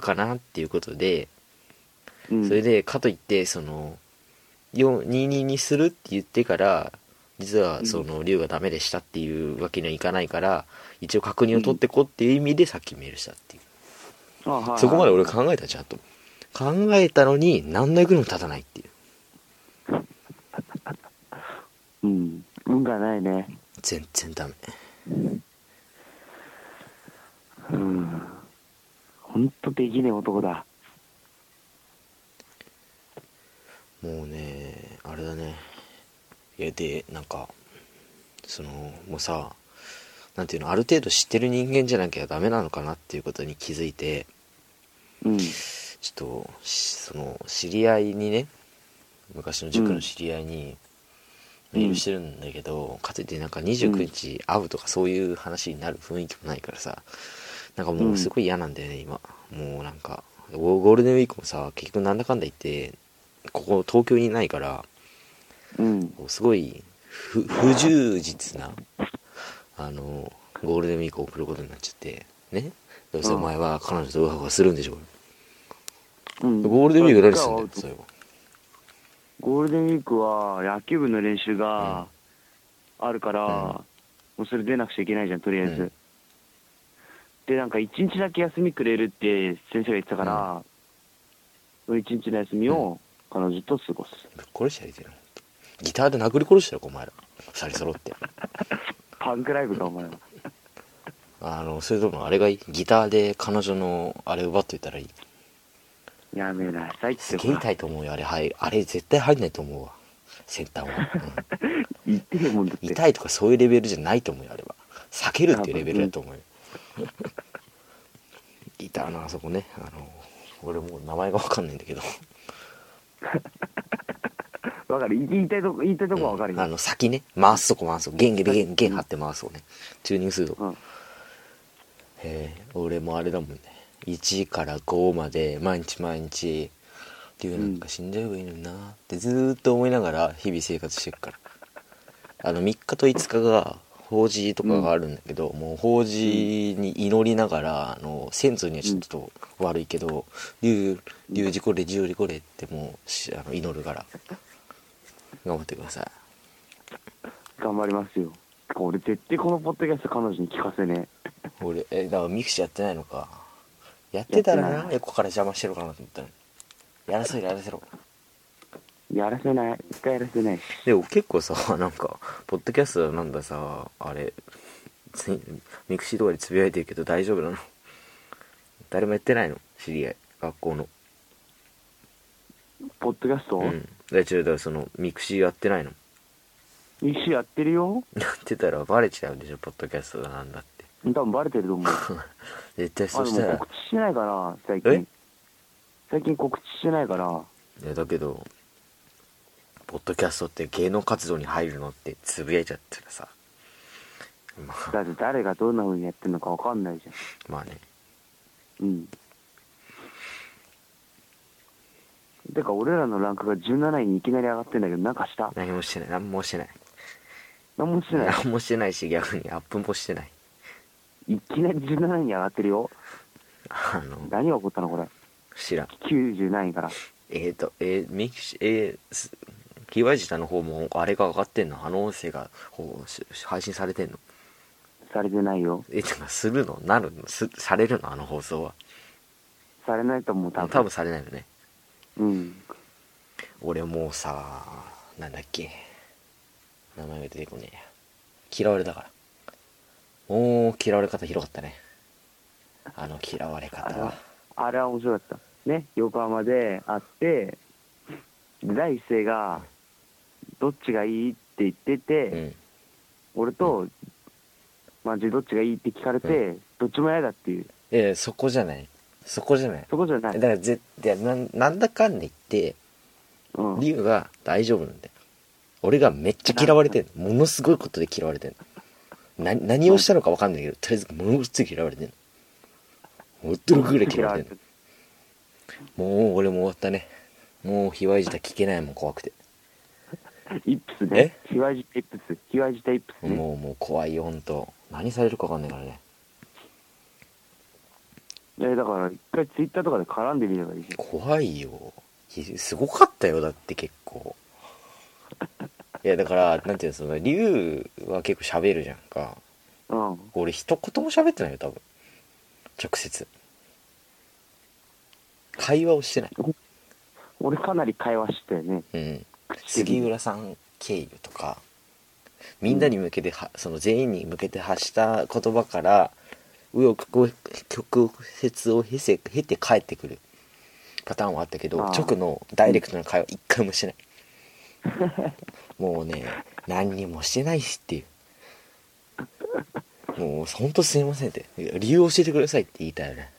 かなっていうことで、うん。それでかといってその22にするって言ってから実はその龍がダメでしたっていうわけにはいかないから一応確認を取ってこっていう意味でさっきメールしたっていう、そこまで俺考えたちゃんと。考えたのに何の役にも立たないっていう。うん。運がないね。全然ダメ。うん本当できねえ男だ。もうねあれだね。いやでなんかそのもうさなんていうのある程度知ってる人間じゃなきゃダメなのかなっていうことに気づいてうん。ちょっとしその知り合いにね昔の塾の知り合いにメールしてるんだけど、かといってなんか29日会うとかそういう話になる雰囲気もないからさなんかもうすごい嫌なんだよね今。もうなんかゴゴールデンウィークもさ結局なんだかんだ言ってここ東京にいないからうん。すごい不不充実なあのゴールデンウィークを送ることになっちゃってね？どうせお前は彼女とウハウハするんでしょう。ん。ゴールデンウィーク何すんだよそそういえばゴールデンウィークは野球部の練習があるから、もうそれ出なくちゃいけないじゃんとりあえず、うんでなんか一日だけ休みくれるって先生が言ってたから、その一日の休みを彼女と過ごす、ぶっ殺してやりてえな。ギターで殴り殺してやろお前ら。二人揃って。パンクライブかお前はあのそれともあれがいい？ギターで彼女のあれ奪っといたらいい？やめなさいってすげえ痛いと思うよあれ。入るあれ絶対入んないと思うわ。先端は、うん。言ってへんもんだって。痛いとかそういうレベルじゃないと思うよあれは。避けるっていうレベルだと思うよギターのあそこね。あの俺もう名前が分かんないんだけど。わかる。言いたいとこ言いたいとこはわかるよ、あの先ね。回すとこ回すとこ弦弦弦弦張って回すとこね。チューニングすると。こうん。へえ俺もあれだもんね。1から5まで毎日毎日龍なんか死んじゃえばいいのになってずーっと思いながら日々生活してるから。あの3日と5日が法事とかがあるんだけど、もう法事に祈りながらあの先祖にはちょっと悪いけど「龍龍事これ十事これ」ってもうしあの祈るから。頑張ってください。頑張りますよ。俺絶対このポッドキャスト彼女に聞かせね俺えだからミクシーやってないのか。やってたらなエコから邪魔してるかなと思ったのに。やらせろやらせろ。えやらせない。一回やらせない。しでも結構さ なんかポッドキャストなんださあれついミクシーとかでつぶやいてるけど大丈夫なの？誰もやってないの？知り合い。学校の。ポッドキャスト、うん。だからそのミクシーやってないの？一緒やってるよ。やってたらバレちゃうでしょ？ポッドキャストだなんだって。多分バレてると思う。絶対そしたら。告知してないかな最え？近最近告知してないから。いやだけどポッドキャストって芸能活動に入るのってつぶやいちゃってらさ。まあ。だって誰がどんな風にやってるのかわかんないじゃまあね。んうん。てか俺らのランクが17位にいきなり上がってんだけどなんかした？何もしてない。何もしてない。何もしてない？何もしてないし逆に。アップもしてない。いきなり17位に上がってるよ。あの。何が起こったのこれ？知らん。90何位から。えーとえー、ミクシえーすキーワイジタの方もあれが上がってんの？あの音声がこうし配信されてんの？されてないよ。えてかするの？なるの？すされるの？あの放送は。されないと思う多分。多分されないよね。うん。俺もうさなんだっけ？名前が出てこねえや。嫌われたから。もう嫌われ方ひどかったね。あの嫌われ方は。あれは面白かった。ね？横浜で会って第一声が「どっちがいい?」って言ってて、うん。俺と、マジどっちがいいって聞かれて、どっちも嫌だっていう。えーそこじゃない。そこじゃない。そこじゃない。だからぜいやなんなんだかんだ言ってうん。リュウが大丈夫なんだよ。俺がめっちゃ嫌われてんの。ものすごいことで嫌われてんの。な何をしたのか分かんないけどとりあえずものすごい嫌われてんの。驚くぐらい嫌われてんの。もう俺も終わったね。もう卑猥舌聞けないもん怖くてイップスね。卑猥舌イップス。卑猥舌イップスねもうもう怖いよほんと。何されるか分かんないからね。えだから一回ツイッターとかで絡んでみればいいじ怖いよ。ひすごかったよだって結構。いやだからなんていうのその龍は結構喋るじゃんか。ゃんうん。俺一言も喋ってないよ多分。直接。会話をしてない。俺かなり会話してね。うん杉浦さん経由とかみんなに向けては、その全員に向けて発した言葉から紆余曲曲折を経せ経て帰ってくるパターンはあったけど直のダイレクトな会話一回もしてない。もうね何にもしてないしっていう。もうほんとすいませんって。理由を教えてくださいって言いたいよね。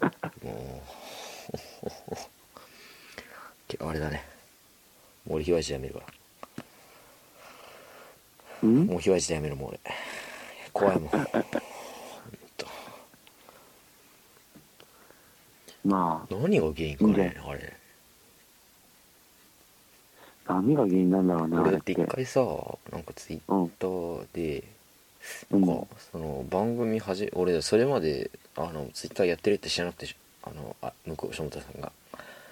もう あれだね俺ひわじやめるわ。うん？もうひわじでやめるもう俺。怖いもん。ま何が原因かねあれ。あ何が原因なんだろうな俺だって。て一回さなんかツイッうんターでうん。なんかその番組はじ俺それまであのツイッターやってるって知らなくてあのあ向こう下田さんが。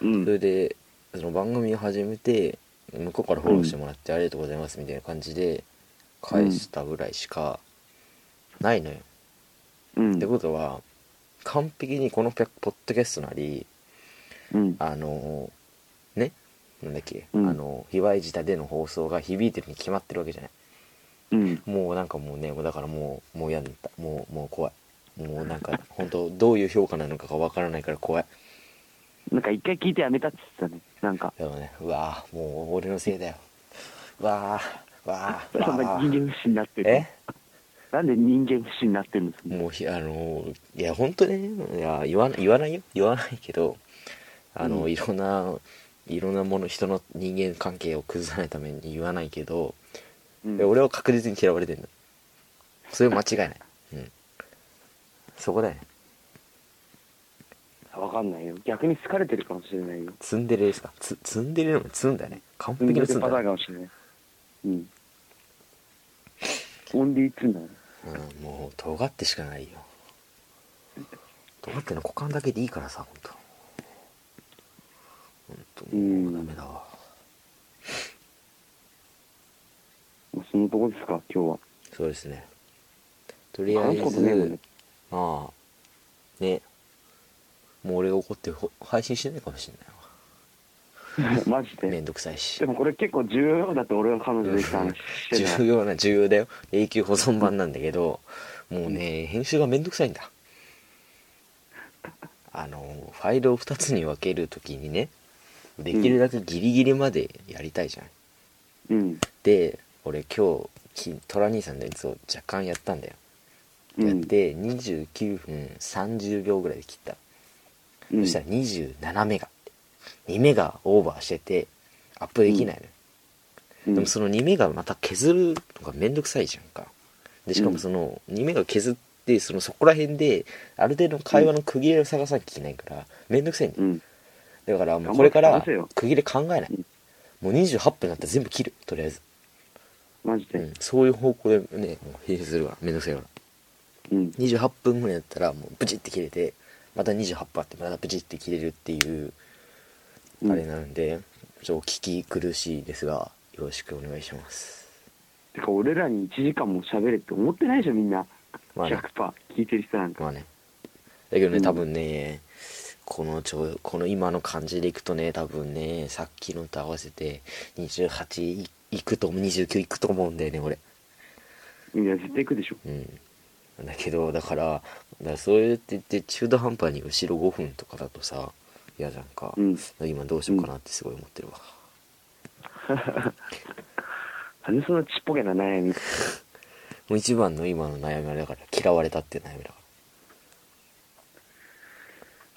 うん。それでその番組を始めて向こうからフォローしてもらってありがとうございますみたいな感じで返したぐらいしかないのよ、うん。ってことは完璧にこのポッポッドキャストなりうん。あのねなんだっけ、うん。あの卑猥舌での放送が響いてるに決まってるわけじゃない。うん。もうなんかもうねだからもうもう嫌だった。もうもう怖い。もうなんか本当どういう評価なのかがわからないから怖いなんか一回聞いてやめたって言ってたね。なんか。でもねうわーもう俺のせいだよ。うわーわーそんなわ人間不信になってる。え？なんで人間不信になってるんですか？もうひあのいや本当ねいや言わない言わないよ。言わないけどあの、うん。いろんないろんなもの人の人間関係を崩さないために言わないけど、うん。俺は確実に嫌われてんだそれは間違いない。うん。そこだよね。わかんないよ。逆に好かれてるかもしれないよ。ツンデレですか？ツツンデレのツンだよね。完璧なツンだパターンよ、かもしれない。うん。オンリーツーだね。うん、もう尖ってしかないよ。尖っての股間だけでいいからさ本当。本当もうダメだわ。まあそのとこですか今日は。そうですね。とりあえ話すことね。まあねもう俺が怒ってほ配信しないかもしれないわ。マジめでんどくさいし。でもこれ結構重要だって俺が彼女できた話してる 重要な重要だよ。永久保存版なんだけどもうね編集がめんどくさいんだ。あのファイルを2つに分けるときにねできるだけギリギリまでやりたいじゃん、うん。で俺今日きトラ兄さんのやつを若干やったんだよ、うん。やって29分30秒ぐらいで切った、うん。そしたら27メガ。2メガオーバーしててアップできないのよ、うん。でもその2メガまた削るのがめんどくさいじゃんか。でしかもその2メガ削ってそのそこら辺である程度の会話の区切れを探さなきゃいけないからめんどくさいんだよ。うん。だからもうこれから区切れ考えない。うんもう28分になったら全部切る。とりあえず、マジで。うん、そういう方向でねもう編集するからめんどくさいから。うん。28分ぐらいだったらもうブチって切れてまた28分あってまたブチって切れるっていううんあれなんで、ちょっと聞き苦しいですがよろしくお願いします。てか俺らに1時間も喋れって思ってないでしょみんな。まあね。100%聞いてる人なんか。まあね。だけどねうん。多分ね、このちょこの今の感じでいくとね多分ねさっきのと合わせて28いいくと29いくと思うんだよね俺。いや絶対行くでしょ。うんだけどだからだからそうやって言って中途半端に後ろ5分とかだとさ嫌じゃんか、うん。今どうしようかなってすごい思ってるわ、なんでそんなちっぽけな悩み。もう一番の今の悩みはだから嫌われたって悩みだか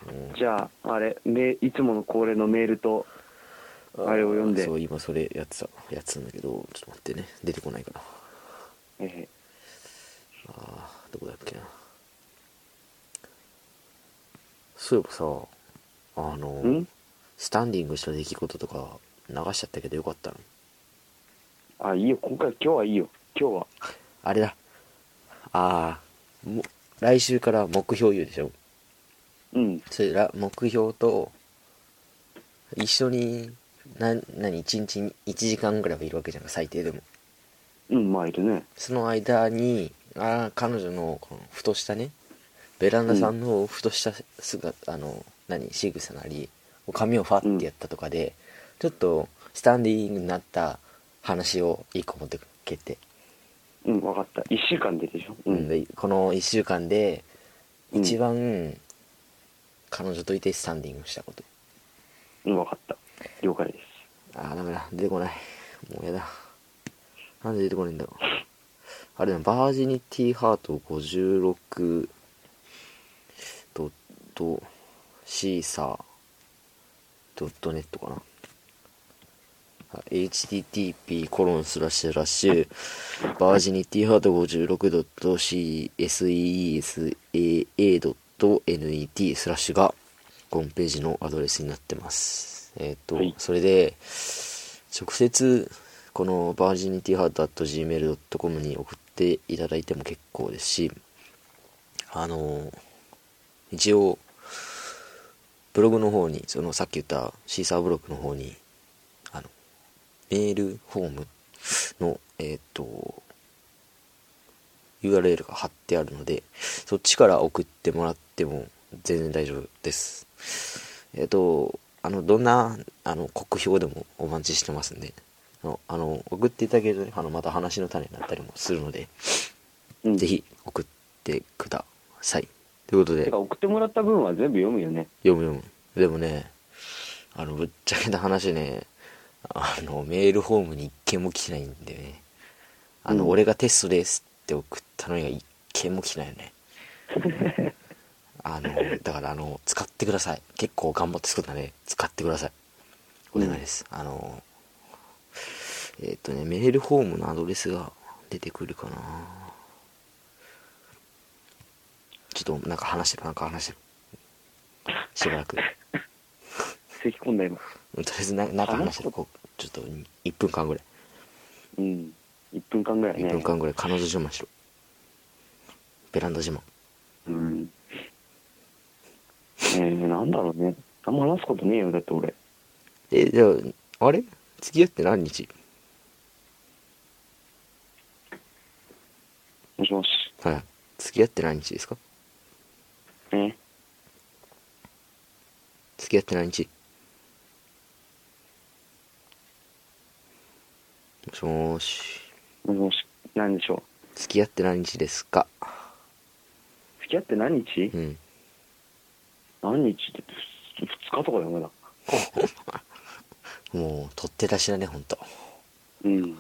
ら。うん。じゃああれめいつもの恒例のメールとあれを読んで。そう今それやってたやってたんだけどちょっと待ってね。出てこないかな。え。あーどこだっけ？なそういえばさあのスタンディングした出来事とか流しちゃったけどよかったの？あいいよ。今回今日はいいよ。今日は。あれだ。ああも来週から目標言うでしょ？うん。それら目標と一緒にな何1日に1時間ぐらいはいるわけじゃんか最低でも。うん、まあいるね。その間にあー彼女のこのふとしたねベランダさんのふとした姿、あの何仕草なり髪をファッてやったとかで、ちょっとスタンディングになった話を一個持ってけて、うん、わかった。一週間ででしょ？ううんこの1週間でうん一番彼女といてスタンディングしたこと、うん、わかった。了解です。ああダメだ出てこないもうやだなんで出てこないんだろうあれだバージニティハート56ドットシーサードットネットかな。あ http コロンスラッシュラッシュバージニティハート 56.csesaa.net スラッシュがホームページのアドレスになってます。えっ、と、はい。それで直接このバージニティハート .gmail.com に送っていただいても結構ですしあの一応ブログの方にそのさっき言ったシーサーブログの方にあのメールフォームのえっ、と URL が貼ってあるのでそっちから送ってもらっても全然大丈夫です。えっ、とあのどんなあの国評でもお待ちしてますんでのあの送っていただけるとねあのまた話の種になったりもするので、うん。ぜひ送ってください。ということで。てか、送ってもらった分は全部読むよね。読む読む。でもねあのぶっちゃけた話ねあのメールフォームに一件も来てないんでねあの、うん。俺がテストですって送ったのにが一件も来てないよね。あのだからあの使ってください。結構頑張って作ったんで使ってください。お願いです、あのえっ、とねメールフォームのアドレスが出てくるかなちょっとなんか話してるなんか話してるしばらく咳き込んだ今。とりあえずななんか話してるこうちょっと1分間ぐらいうん。1分間ぐらいね。1分間ぐらい彼女自慢しろベランダ自慢うん。えー、なんだろうね。あんま話すことねえよ、だって俺。えじゃああれ？付き合って何日？しもし。はい付き合って何日ですか？え？付き合って何日？もしもーしもしもし。何でしょう？付き合って何日ですか？付き合って何日？うん何日って2日とかだよまだ。もう取って出しだねほんとうん。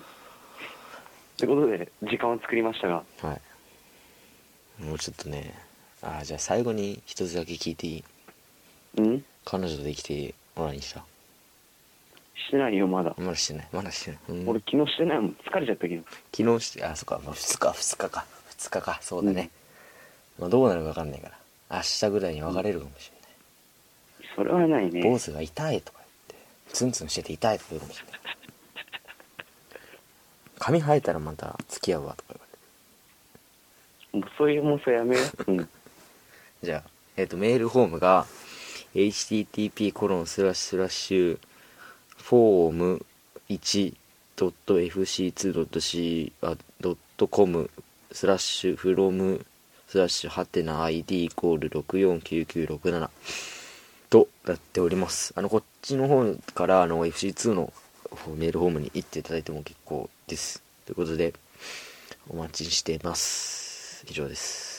ってことで、時間を作りましたが、はい。もうちょっとね。あーじゃあ最後に一つだけ聞いていい？うん？彼女とできてオナニーした？してないよ、まだ。まだしてない。まだしてない、うん。俺昨日してないもん。疲れちゃったけど。昨日してあそっか、まあ、2日2日か。2日か。そうだね、まあ、どうなるか分かんないから。明日ぐらいに別れるかもしそれはない。れない、坊ね。主が痛いとか言ってツンツンしてて痛いとか言うかもしれない髪生えたらまた付き合うわとか言われてもうそういう妄想やめよう。うん。じゃあ、えっ、と、メールフォームが、http コロンスラッシュスラッシュフォーム 1.fc2.c.com スラッシュフロムスラッシュハテナ ID イコール649967となっております。あの、こっちの方から、あの、FC2 のメールフォームに行っていただいても結構です。ということで、お待ちしています。以上です。